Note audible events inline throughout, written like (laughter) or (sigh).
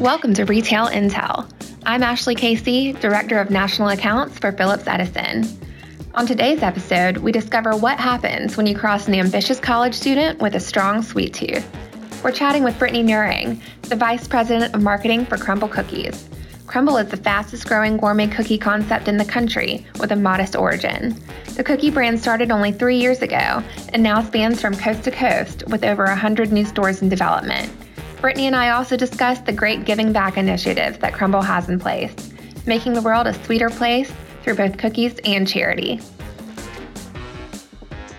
Welcome to Retail Intel. I'm Ashley Casey, Director of National Accounts for Phillips Edison. On today's episode, we discover what happens when you cross an ambitious college student with a strong sweet tooth. We're chatting with Brittany Nuring, the Vice President of Marketing for Crumbl Cookies. Crumbl is the fastest growing gourmet cookie concept in the country with a modest origin. The cookie brand started only three years ago and now spans from coast to coast with over 100 new stores in development. Brittany and I also discussed the great giving back initiatives that Crumbl has in place, making the world a sweeter place through both cookies and charity.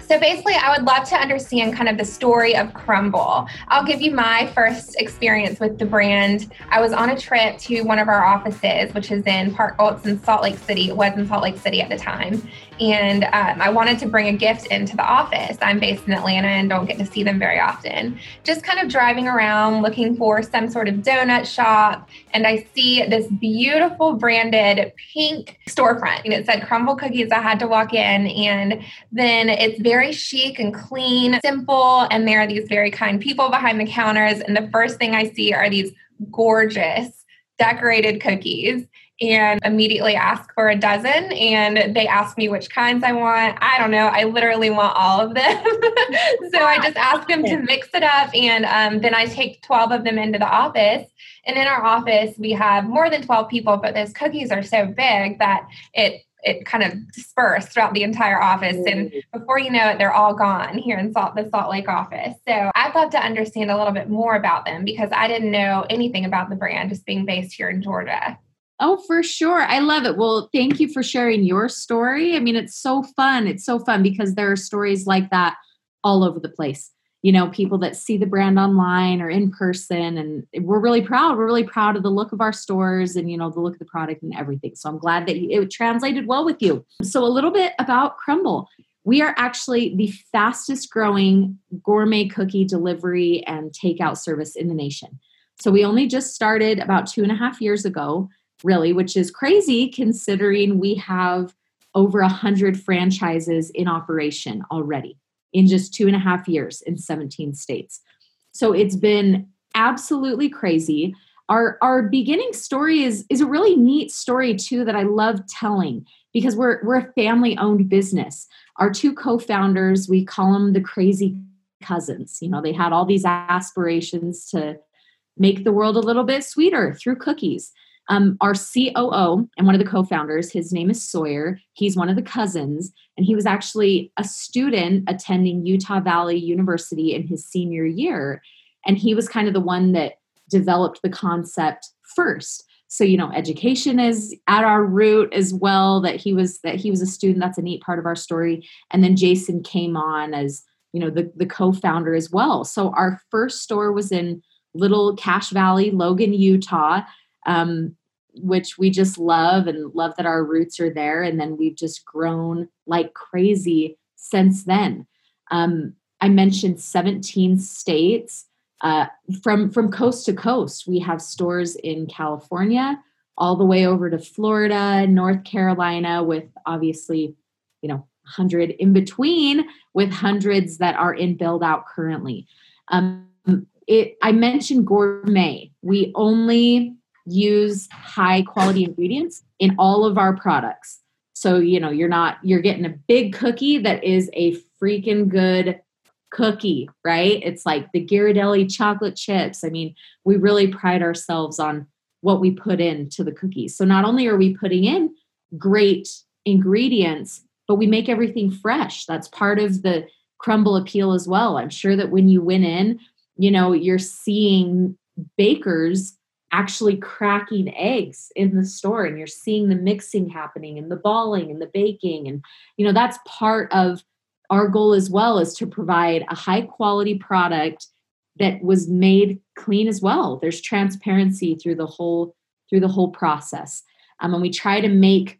So basically, I would love to understand kind of the story of Crumbl. I'll give you my first experience with the brand. I was on a trip to one of our offices, which is in Park, it's in Salt Lake City. It was in Salt Lake City at the time. And um, I wanted to bring a gift into the office. I'm based in Atlanta and don't get to see them very often. Just kind of driving around looking for some sort of donut shop. And I see this beautiful branded pink storefront. And it said Crumbl Cookies. I had to walk in. And then it's very chic and clean, simple. And there are these very kind people behind the counters. And the first thing I see are these gorgeous decorated cookies and immediately ask for a dozen and they ask me which kinds I want. I don't know. I literally want all of them. (laughs) so I just ask them to mix it up and um, then I take 12 of them into the office. And in our office, we have more than 12 people, but those cookies are so big that it it kind of dispersed throughout the entire office. And before you know it, they're all gone here in Salt, the Salt Lake office. So I'd love to understand a little bit more about them because I didn't know anything about the brand just being based here in Georgia. Oh, for sure. I love it. Well, thank you for sharing your story. I mean, it's so fun. It's so fun because there are stories like that all over the place. You know, people that see the brand online or in person, and we're really proud. We're really proud of the look of our stores and, you know, the look of the product and everything. So I'm glad that it translated well with you. So, a little bit about Crumbl. We are actually the fastest growing gourmet cookie delivery and takeout service in the nation. So, we only just started about two and a half years ago really, which is crazy considering we have over a hundred franchises in operation already in just two and a half years in 17 states. So it's been absolutely crazy. Our our beginning story is is a really neat story too that I love telling because we're we're a family owned business. Our two co-founders, we call them the crazy cousins. You know, they had all these aspirations to make the world a little bit sweeter through cookies. Um, our COO and one of the co founders, his name is Sawyer. He's one of the cousins, and he was actually a student attending Utah Valley University in his senior year. And he was kind of the one that developed the concept first. So, you know, education is at our root as well, that he was that he was a student. That's a neat part of our story. And then Jason came on as, you know, the, the co-founder as well. So our first store was in Little Cache Valley, Logan, Utah. Um, which we just love and love that our roots are there. And then we've just grown like crazy since then. Um, I mentioned 17 states. Uh, from from coast to coast, we have stores in California, all the way over to Florida, North Carolina, with obviously, you know, 100 in between, with hundreds that are in build out currently. Um, it, I mentioned gourmet. We only use high quality ingredients in all of our products. So, you know, you're not, you're getting a big cookie that is a freaking good cookie, right? It's like the Ghirardelli chocolate chips. I mean, we really pride ourselves on what we put into the cookies. So, not only are we putting in great ingredients, but we make everything fresh. That's part of the Crumbl appeal as well. I'm sure that when you went in, you know, you're seeing bakers actually cracking eggs in the store and you're seeing the mixing happening and the balling and the baking and you know that's part of our goal as well is to provide a high quality product that was made clean as well. There's transparency through the whole through the whole process. Um, and we try to make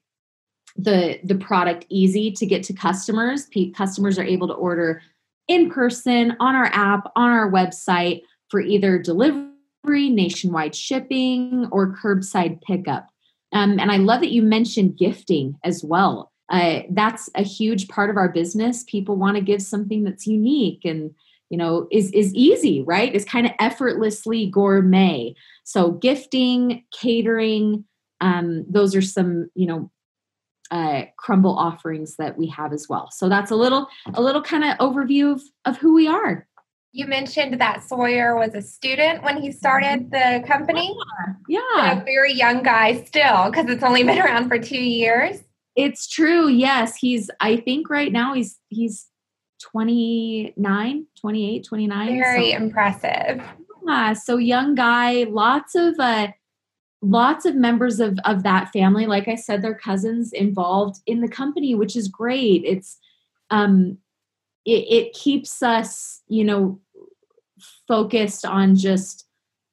the the product easy to get to customers. P- customers are able to order in person on our app on our website for either delivery nationwide shipping, or curbside pickup. Um, and I love that you mentioned gifting as well. Uh, that's a huge part of our business. People want to give something that's unique and you know is is easy right is kind of effortlessly gourmet so gifting catering um, those are some you know uh, Crumbl offerings that we have as well so that's a little a little kind of overview of of who we are you mentioned that Sawyer was a student when he started the company. Yeah. yeah. a very young guy still, because it's only (laughs) been around for two years. It's true. Yes. He's, I think right now he's, he's 29, 28, 29. Very so, impressive. Yeah. So young guy, lots of, uh, lots of members of, of that family. Like I said, their cousins involved in the company, which is great. It's, um, it, it keeps us, you know, focused on just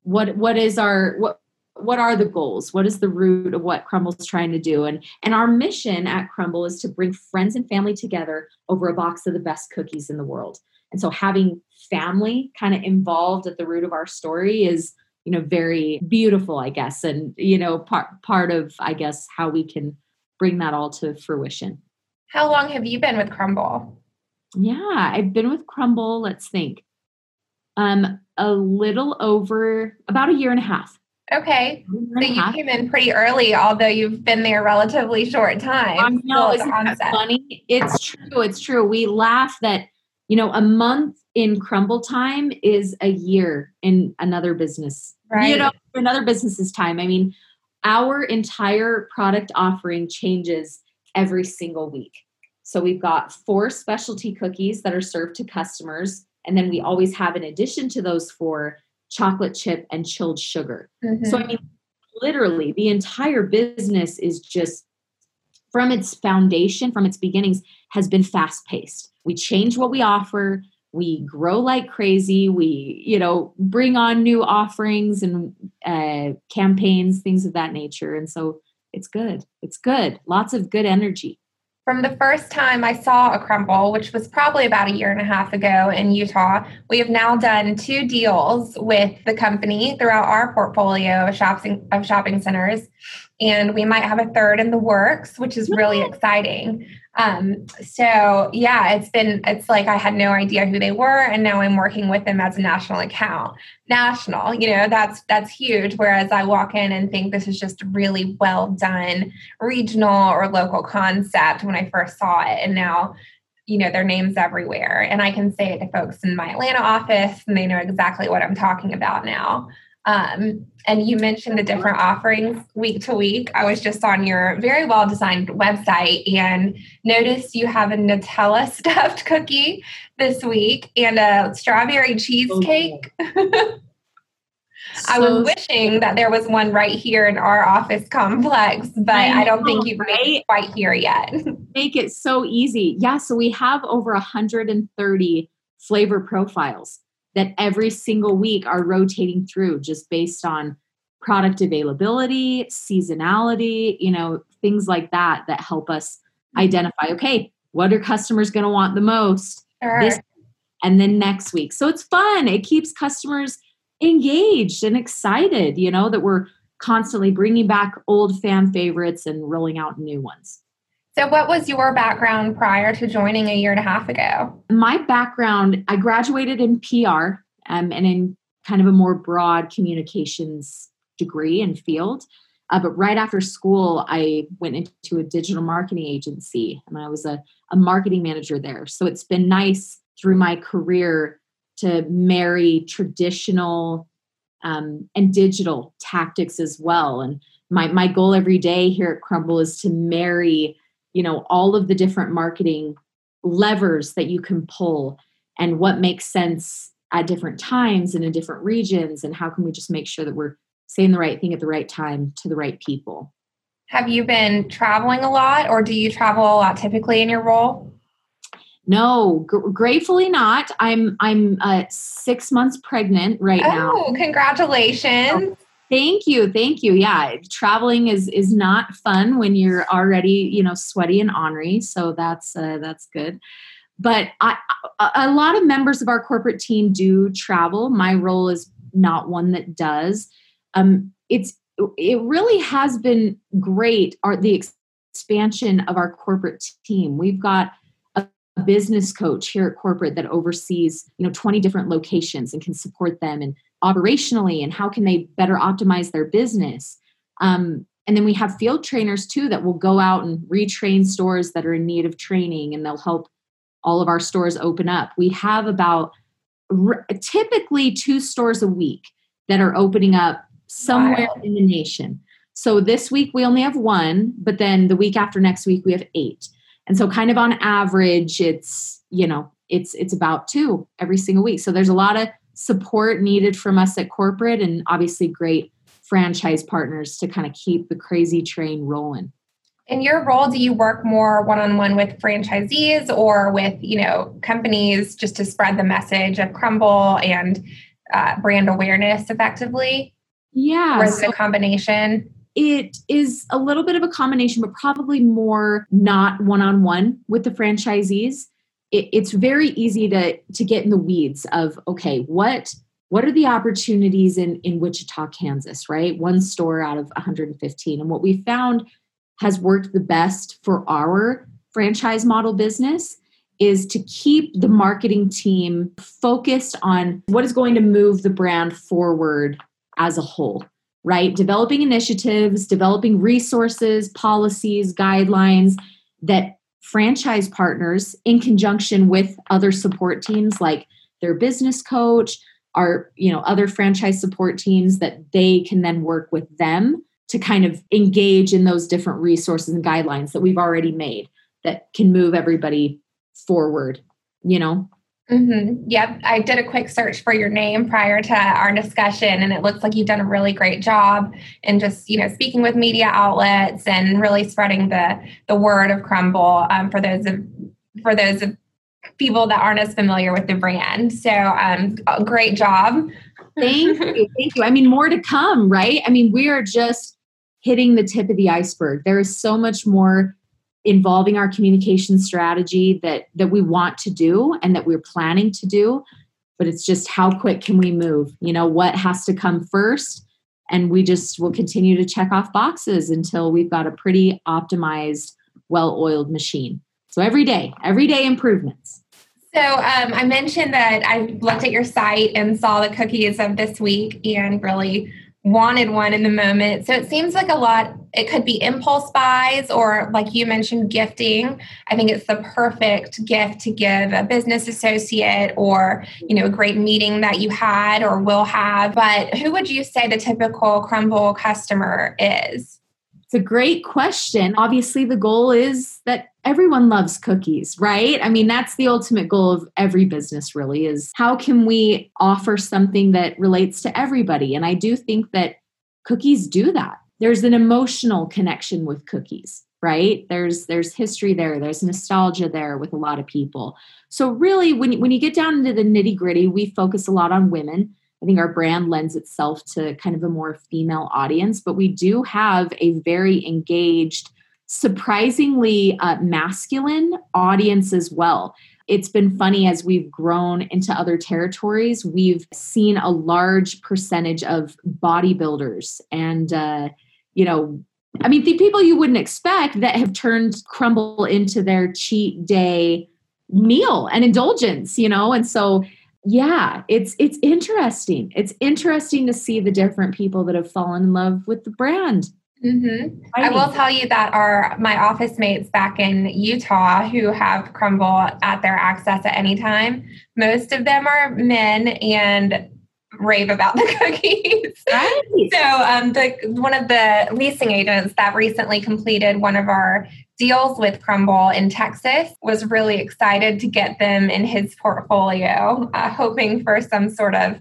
what what is our what what are the goals? What is the root of what Crumbl's trying to do? And and our mission at Crumbl is to bring friends and family together over a box of the best cookies in the world. And so having family kind of involved at the root of our story is you know very beautiful i guess and you know part part of i guess how we can bring that all to fruition. How long have you been with Crumbl yeah, I've been with Crumbl, let's think, um, a little over about a year and a half. Okay. So you half. came in pretty early, although you've been there relatively short time. No, isn't funny? It's true. It's true. We laugh that, you know, a month in Crumbl time is a year in another business. Right. You know, another business's time. I mean, our entire product offering changes every single week. So we've got four specialty cookies that are served to customers. And then we always have, in addition to those four, chocolate chip and chilled sugar. Mm-hmm. So, I mean, literally, the entire business is just from its foundation, from its beginnings, has been fast paced. We change what we offer. We grow like crazy. We, you know, bring on new offerings and uh, campaigns, things of that nature. And so it's good. It's good. Lots of good energy. From the first time I saw a Crumbl, which was probably about a year and a half ago in Utah, we have now done two deals with the company throughout our portfolio of shopping of shopping centers, and we might have a third in the works, which is really exciting. Um, so yeah, it's been it's like I had no idea who they were, and now I'm working with them as a national account. National, you know, that's that's huge. Whereas I walk in and think this is just really well done regional or local concept when I first saw it, and now you know their names everywhere and i can say it to folks in my atlanta office and they know exactly what i'm talking about now um, and you mentioned the different offerings week to week. I was just on your very well designed website and noticed you have a Nutella (laughs) stuffed cookie this week and a strawberry cheesecake. Oh. So (laughs) I was wishing that there was one right here in our office complex, but I, I don't think you've right? made it quite here yet. (laughs) Make it so easy. Yeah, so we have over 130 flavor profiles that every single week are rotating through just based on product availability, seasonality, you know, things like that that help us mm-hmm. identify okay, what are customers going to want the most sure. this and then next week. So it's fun. It keeps customers engaged and excited, you know, that we're constantly bringing back old fan favorites and rolling out new ones. So, what was your background prior to joining a year and a half ago? My background, I graduated in PR um, and in kind of a more broad communications degree and field. Uh, but right after school, I went into a digital marketing agency and I was a, a marketing manager there. So, it's been nice through my career to marry traditional um, and digital tactics as well. And my, my goal every day here at Crumbl is to marry you know all of the different marketing levers that you can pull and what makes sense at different times and in different regions and how can we just make sure that we're saying the right thing at the right time to the right people. Have you been traveling a lot or do you travel a lot typically in your role? No g- gratefully not. I'm i'm uh, six months pregnant right now. oh, now congratulations Thank you. Thank you. Yeah, traveling is is not fun when you're already, you know, sweaty and ornery, so that's uh, that's good. But I, a lot of members of our corporate team do travel. My role is not one that does. Um, it's it really has been great. Our the expansion of our corporate team. We've got a business coach here at corporate that oversees, you know, 20 different locations and can support them and operationally and how can they better optimize their business. Um, and then we have field trainers too that will go out and retrain stores that are in need of training and they'll help all of our stores open up. We have about r- typically two stores a week that are opening up somewhere wow. in the nation. So this week we only have one, but then the week after next week we have eight. And so kind of on average it's, you know, it's it's about two every single week. So there's a lot of support needed from us at corporate and obviously great franchise partners to kind of keep the crazy train rolling. In your role, do you work more one-on-one with franchisees or with, you know, companies just to spread the message of Crumbl and uh, brand awareness effectively? Yeah. Or is so it a combination? It is a little bit of a combination, but probably more not one-on-one with the franchisees. It, it's very easy to to get in the weeds of okay, what what are the opportunities in in Wichita, Kansas, right? One store out of 115. And what we found has worked the best for our franchise model business is to keep the marketing team focused on what is going to move the brand forward as a whole, right? Developing initiatives, developing resources, policies, guidelines that franchise partners, in conjunction with other support teams like their business coach, our you know other franchise support teams that they can then work with them to kind of engage in those different resources and guidelines that we've already made that can move everybody forward you know Mm-hmm. Yep. I did a quick search for your name prior to our discussion, and it looks like you've done a really great job in just, you know, speaking with media outlets and really spreading the the word of Crumbl um, for those of for those of people that aren't as familiar with the brand. So, um, great job. Thank (laughs) you. Thank you. I mean, more to come, right? I mean, we are just hitting the tip of the iceberg. There is so much more involving our communication strategy that that we want to do and that we're planning to do but it's just how quick can we move? You know what has to come first? And we just will continue to check off boxes until we've got a pretty optimized well-oiled machine. So every day every day improvements. So um, I mentioned that I looked at your site and saw the cookies of this week and really wanted one in the moment. So it seems like a lot, it could be impulse buys or, like you mentioned, gifting. I think it's the perfect gift to give a business associate or, you know, a great meeting that you had or will have. But who would you say the typical Crumbl customer is? It's a great question. Obviously, the goal is that everyone loves cookies, right? I mean, that's the ultimate goal of every business, really, is how can we offer something that relates to everybody? And I do think that cookies do that. There's an emotional connection with cookies right there's there's history there there's nostalgia there with a lot of people so really when, when you get down into the nitty gritty we focus a lot on women I think our brand lends itself to kind of a more female audience, but we do have a very engaged, surprisingly uh, masculine audience as well. It's been funny as we've grown into other territories, we've seen a large percentage of bodybuilders and, uh, you know, I mean, the people you wouldn't expect that have turned Crumbl into their cheat day meal and indulgence, you know, and so yeah it's it's interesting. It's interesting to see the different people that have fallen in love with the brand. Mm-hmm. I, I will tell you that our my office mates back in Utah who have Crumbl at their access at any time, most of them are men and rave about the (laughs) cookies. Right. so um, the one of the leasing agents that recently completed one of our deals with Crumbl in Texas was really excited to get them in his portfolio, uh, hoping for some sort of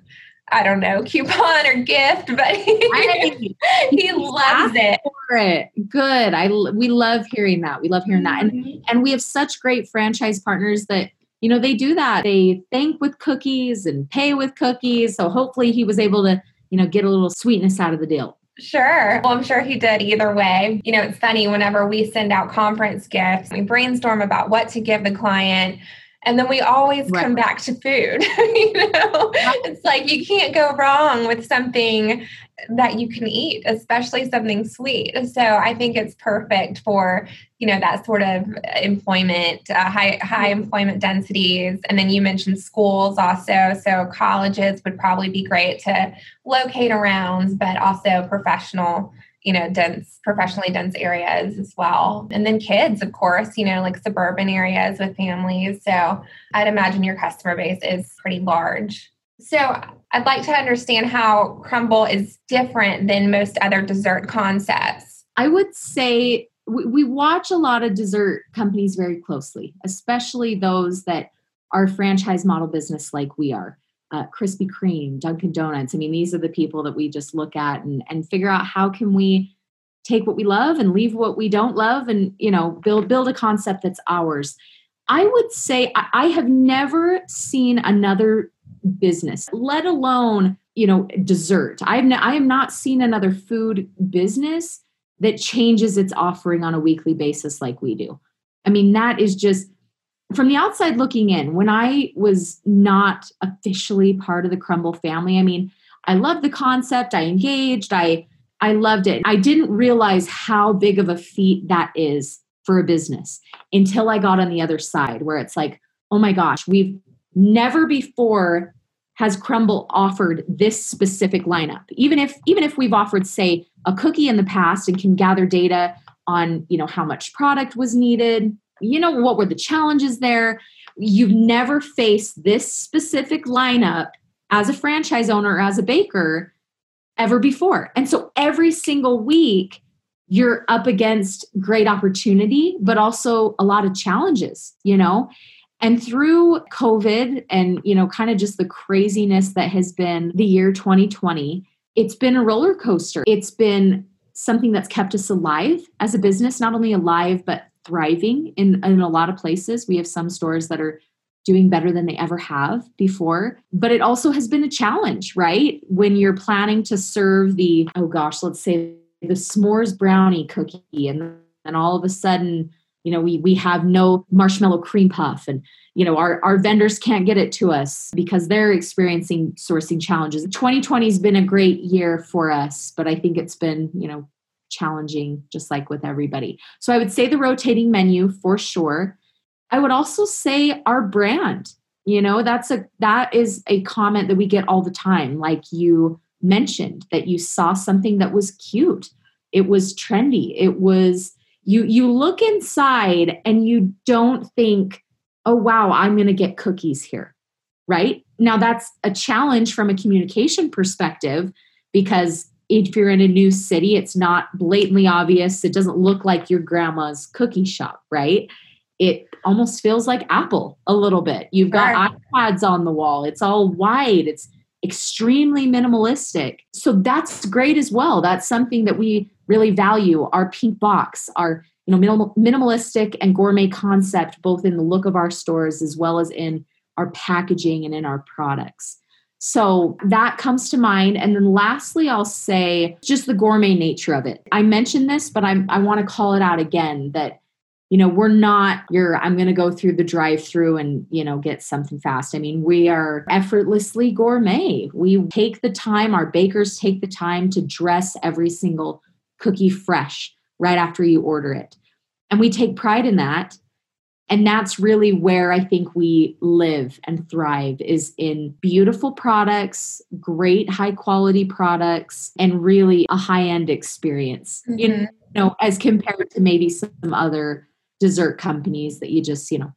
I don't know, coupon or gift, but he, (laughs) he loves it. For it. Good. I we love hearing that. We love hearing mm-hmm. that. And mm-hmm. and we have such great franchise partners that you know, they do that. They thank with cookies and pay with cookies. So hopefully he was able to, you know, get a little sweetness out of the deal. Sure. Well, I'm sure he did either way. You know, it's funny whenever we send out conference gifts, we brainstorm about what to give the client And then we always right. come back to food. (laughs) you know, it's like you can't go wrong with something that you can eat, especially something sweet. So I think it's perfect for you know that sort of employment, uh, high high employment densities, and then you mentioned schools also. So colleges would probably be great to locate around, but also professional you know dense professionally dense areas as well. And then kids of course you know like suburban areas with families. So i'd imagine your customer base is pretty large. So i'd like to understand how Crumbl is different than most other dessert concepts. I would say we watch a lot of dessert companies very closely especially those that are franchise model business like we are uh, Krispy Kreme, Dunkin' Donuts. I mean, these are the people that we just look at and, and figure out how can we take what we love and leave what we don't love and, you know, build, build a concept that's ours. I would say I, I have never seen another business, let alone, you know, dessert. I've, I have not seen another food business that changes its offering on a weekly basis like we do. I mean, that is just from the outside looking in, when I was not officially part of the Crumbl family, I mean, I loved the concept, I engaged, I I loved it. I didn't realize how big of a feat that is for a business until I got on the other side where it's like, oh my gosh, we've never before has Crumbl offered this specific lineup. Even if even if we've offered say a cookie in the past and can gather data on, you know, how much product was needed, you know, what were the challenges there? You've never faced this specific lineup as a franchise owner or as a baker ever before. And so every single week, you're up against great opportunity, but also a lot of challenges, you know? And through COVID and, you know, kind of just the craziness that has been the year 2020, it's been a roller coaster. It's been something that's kept us alive as a business, not only alive, but thriving in, in a lot of places. We have some stores that are doing better than they ever have before. But it also has been a challenge, right? When you're planning to serve the, oh gosh, let's say the s'mores brownie cookie, and then all of a sudden, you know, we we have no marshmallow cream puff and you know our, our vendors can't get it to us because they're experiencing sourcing challenges 2020 has been a great year for us but i think it's been you know challenging just like with everybody so i would say the rotating menu for sure I would also say our brand. You know, that's a that is a comment that we get all the time like you mentioned that you saw something that was cute. It was trendy. It was you you look inside and you don't think, "Oh wow, I'm going to get cookies here." Right? Now that's a challenge from a communication perspective because if you're in a new city, it's not blatantly obvious. It doesn't look like your grandma's cookie shop, right? it almost feels like Apple a little bit. You've got right. iPads on the wall. It's all white. It's extremely minimalistic. So that's great as well. That's something that we really value. Our pink box, our you know minimal, minimalistic and gourmet concept, both in the look of our stores as well as in our packaging and in our products. So that comes to mind. And then lastly, I'll say just the gourmet nature of it. I mentioned this, but I'm, I want to call it out again that you know we're not your i'm going to go through the drive through and you know get something fast i mean we are effortlessly gourmet we take the time our bakers take the time to dress every single cookie fresh right after you order it and we take pride in that and that's really where i think we live and thrive is in beautiful products great high quality products and really a high end experience mm-hmm. you know as compared to maybe some other dessert companies that you just, you know,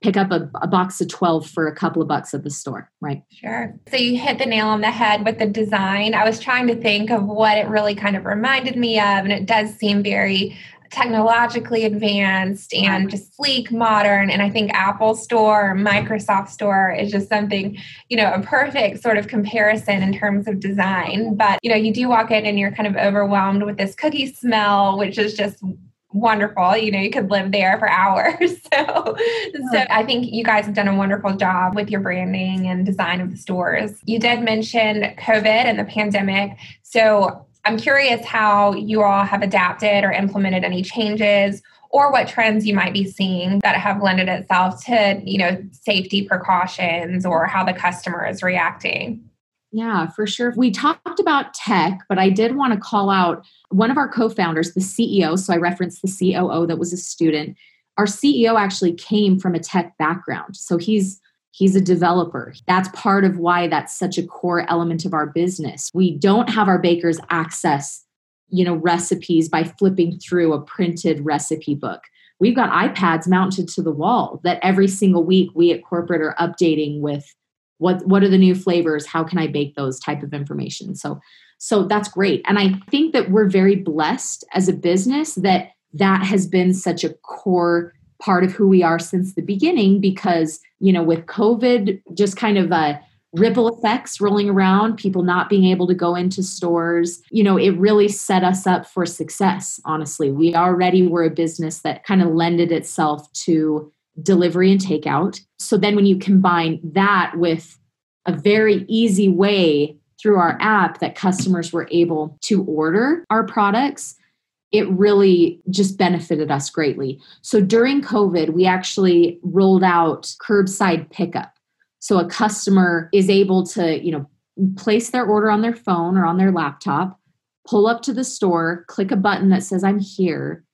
pick up a, a, box of 12 for a couple of bucks at the store, right? Sure. So you hit the nail on the head with the design. I was trying to think of what it really kind of reminded me of, and it does seem very technologically advanced and just sleek, modern. And I think Apple Store, Microsoft Store is just something, you know, a perfect sort of comparison in terms of design. But, you know, you do walk in and you're kind of overwhelmed with this cookie smell, which is just wonderful. You know, you could live there for (laughs) hours. So, so I think you guys have done a wonderful job with your branding and design of the stores. You did mention COVID and the pandemic. So I'm curious how you all have adapted or implemented any changes or what trends you might be seeing that have lended itself to, you know, safety precautions or how the customer is reacting. Yeah, for sure. We talked about tech, but I did want to call out one of our co founders, the CEO. So I referenced the COO that was a student. Our CEO actually came from a tech background. So he's he's a developer. That's part of why that's such a core element of our business. We don't have our bakers access, you know, recipes by flipping through a printed recipe book. We've got iPads mounted to the wall that every single week we at corporate are updating with what what are the new flavors how can i bake those type of information so so that's great and i think that we're very blessed as a business that that has been such a core part of who we are since the beginning because you know with covid just kind of a ripple effects rolling around people not being able to go into stores you know it really set us up for success honestly we already were a business that kind of lended itself to delivery and takeout. So then when you combine that with a very easy way through our app that customers were able to order our products, it really just benefited us greatly. So during COVID, we actually rolled out curbside pickup. So a customer is able to, you know, place their order on their phone or on their laptop, pull up to the store, click a button that says I'm here,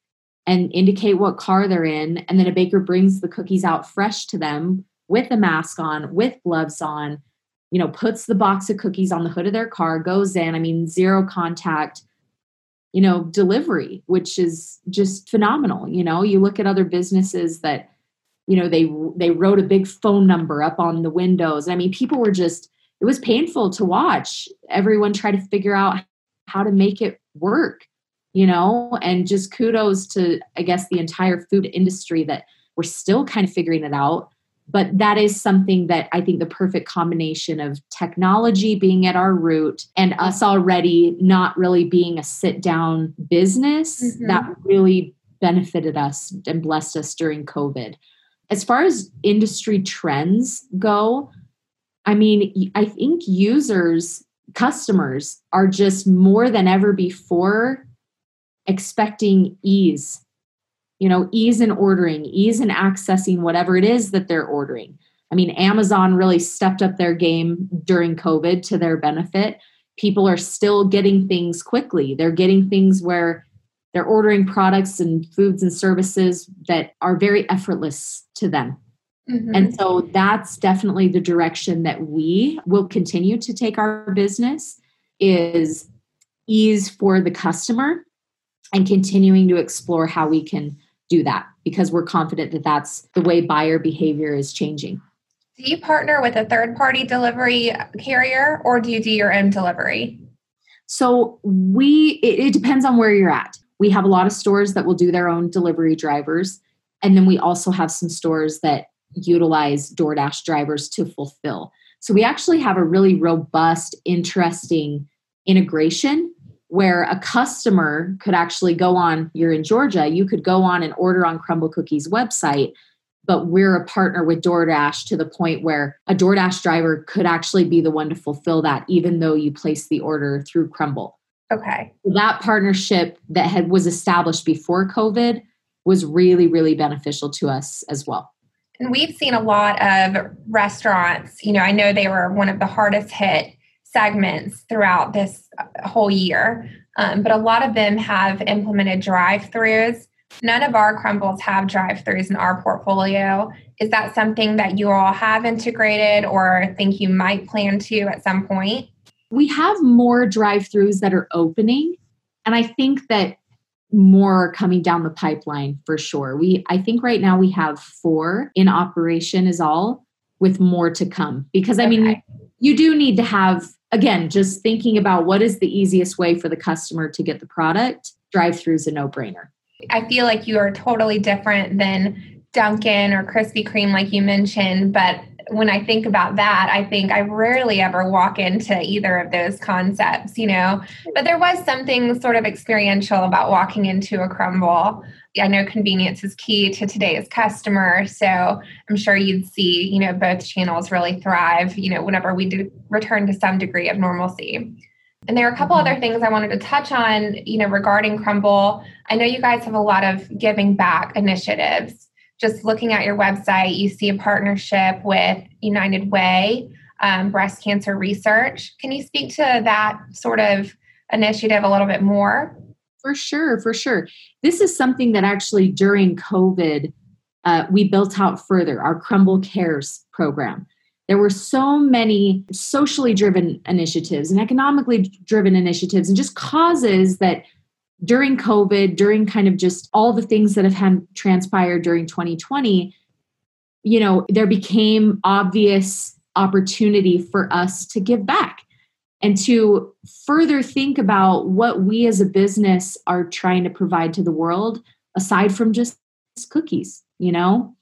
and indicate what car they're in. And then a baker brings the cookies out fresh to them with a mask on, with gloves on, you know, puts the box of cookies on the hood of their car, goes in. I mean, zero contact, you know, delivery, which is just phenomenal. You know, you look at other businesses that, you know, they they wrote a big phone number up on the windows. I mean, people were just it was painful to watch everyone try to figure out how to make it work you know, and just kudos to, I guess, the entire food industry that we're still kind of figuring it out. But that is something that I think the perfect combination of technology being at our root and us already not really being a sit down business mm-hmm. that really benefited us and blessed us during COVID. As far as industry trends go, I mean, I think users, customers are just more than ever before expecting ease you know ease in ordering ease in accessing whatever it is that they're ordering. I mean amazon really stepped up their game during covid to their benefit. People are still getting things quickly. They're getting things where they're ordering products and foods and services that are very effortless to them. Mm-hmm. and so that's definitely the direction that we will continue to take our business is ease for the customer and continuing to explore how we can do that because we're confident that that's the way buyer behavior is changing. Do you partner with a third party delivery carrier or do you do your own delivery? So we it, it, depends on where you're at. We have a lot of stores that will do their own delivery drivers and then we also have some stores that utilize DoorDash drivers to fulfill. So we actually have a really robust interesting integration where a customer could actually go on, you're in Georgia, you could go on and order on Crumbl Cookies website, but we're a partner with DoorDash to the point where a DoorDash driver could actually be the one to fulfill that, even though you place the order through Crumbl. Okay. That partnership that had was established before COVID was really, really beneficial to us as well. And we've seen a lot of restaurants, you know, I know they were one of the hardest hit segments throughout this uh, whole year. Um, but a lot of them have implemented drive throughs. None of our Crumbls have drive throughs in our portfolio. Is that something that you all have integrated or think you might plan to at some point? We have more drive throughs that are opening. And I think that more are coming down the pipeline for sure. We I think right now we have four in operation is all with more to come because I okay. mean you do need to have again, just thinking about what is the easiest way for the customer to get the product, drive through is a no brainer. I feel like you are totally different than Dunkin' or Krispy Kreme, like you mentioned. But when I think about that, I think I rarely ever walk into either of those concepts, you know. But there was something sort of experiential about walking into a Crumbl. I know convenience is key to today's customer. So I'm sure you'd see, you know, both channels really thrive, you know, whenever we do return to some degree of normalcy. And there are a couple other things I wanted to touch on, you know, regarding Crumbl. I know you guys have a lot of giving back initiatives. Just looking at your website, you see a partnership with United Way, um, breast cancer research. Can you speak to that sort of initiative a little bit more? For sure, for sure. This is something that actually during COVID, uh, we built out further our Crumbl Cares program. There were so many socially driven initiatives and economically driven initiatives and just causes that during COVID, during kind of just all the things that have had transpired during 2020, you know, there became obvious opportunity for us to give back and to further think about what we as a business are trying to provide to the world aside from just cookies, you know?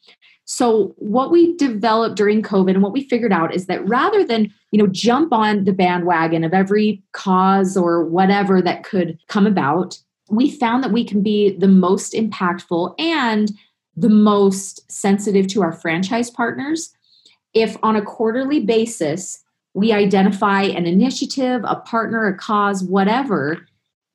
So what we developed during COVID and what we figured out is that rather than, you know, jump on the bandwagon of every cause or whatever that could come about, we found that we can be the most impactful and the most sensitive to our franchise partners if on a quarterly basis we identify an initiative, a partner, a cause, whatever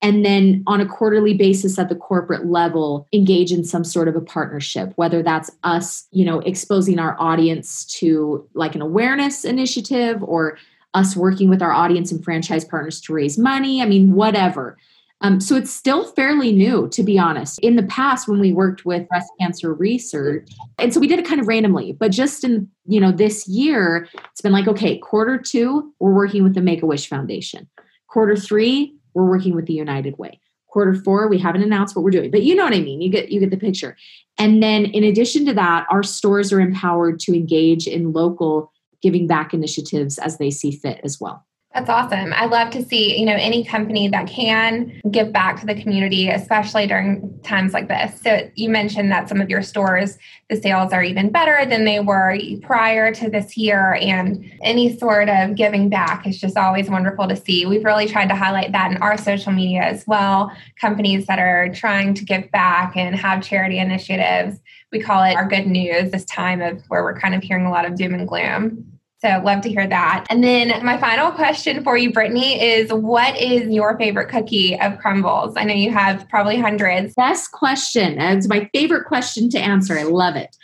and then on a quarterly basis at the corporate level engage in some sort of a partnership whether that's us you know exposing our audience to like an awareness initiative or us working with our audience and franchise partners to raise money i mean whatever um, so it's still fairly new to be honest in the past when we worked with breast cancer research and so we did it kind of randomly but just in you know this year it's been like okay quarter two we're working with the make-a-wish foundation quarter three we're working with the United Way. Quarter four, we haven't announced what we're doing, but you know what I mean. You get you get the picture. And then in addition to that, our stores are empowered to engage in local giving back initiatives as they see fit as well. That's awesome. I love to see, you know, any company that can give back to the community, especially during times like this. So you mentioned that some of your stores, the sales are even better than they were prior to this year. And any sort of giving back is just always wonderful to see. We've really tried to highlight that in our social media as well. Companies that are trying to give back and have charity initiatives. We call it our good news this time of where we're kind of hearing a lot of doom and gloom. So love to hear that. And then my final question for you, Brittany, is what is your favorite cookie of Crumbl's? I know you have probably hundreds. Best question. Uh, it's my favorite question to answer. I love it.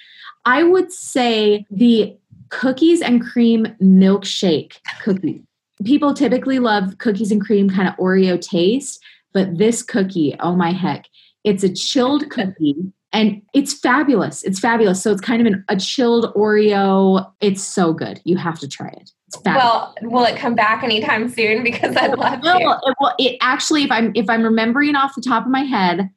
I would say the cookies and cream milkshake cookie. People typically love cookies and cream kind of Oreo taste, but this cookie, oh my heck, it's a chilled cookie and it's fabulous. It's fabulous. So it's kind of an, a chilled Oreo. It's so good. You have to try it. It's fabulous. Well, will it come back anytime soon? (laughs) Because I'd love to. It, well, it actually, if I'm if I'm remembering off the top of my head,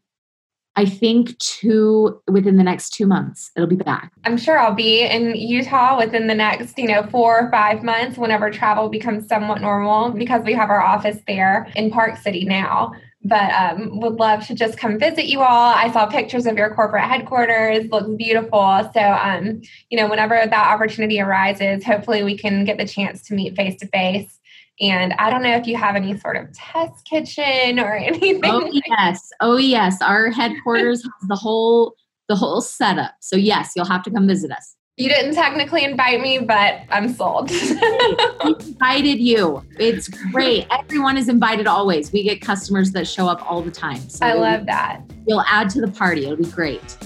I think two within the next two months, it'll be back. I'm sure I'll be in Utah within the next, you know, four or five months whenever travel becomes somewhat normal because we have our office there in Park City now but um, would love to just come visit you all. I saw pictures of your corporate headquarters, looks beautiful. So, um, you know, whenever that opportunity arises, hopefully we can get the chance to meet face to face. And I don't know if you have any sort of test kitchen or (laughs) anything. Oh like yes, oh yes. Our (laughs) headquarters has the whole the whole setup. So yes, you'll have to come visit us. You didn't technically invite me, but I'm sold. invited you. It's great. Everyone is invited always. We get customers that show up all the time. So I love that. You'll add to the party. It'll be great.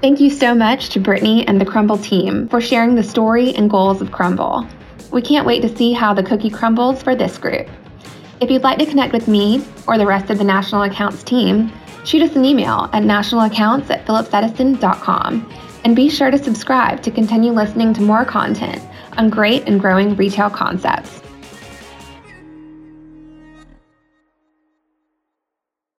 Thank you so much to Brittany and the Crumbl team for sharing the story and goals of Crumbl. We can't wait to see how the cookie crumbles for this group. If you'd like to connect with me or the rest of the National Accounts team, shoot us an email at nationalaccounts at phillipsedison.com and be sure to subscribe to continue listening to more content on great and growing retail concepts.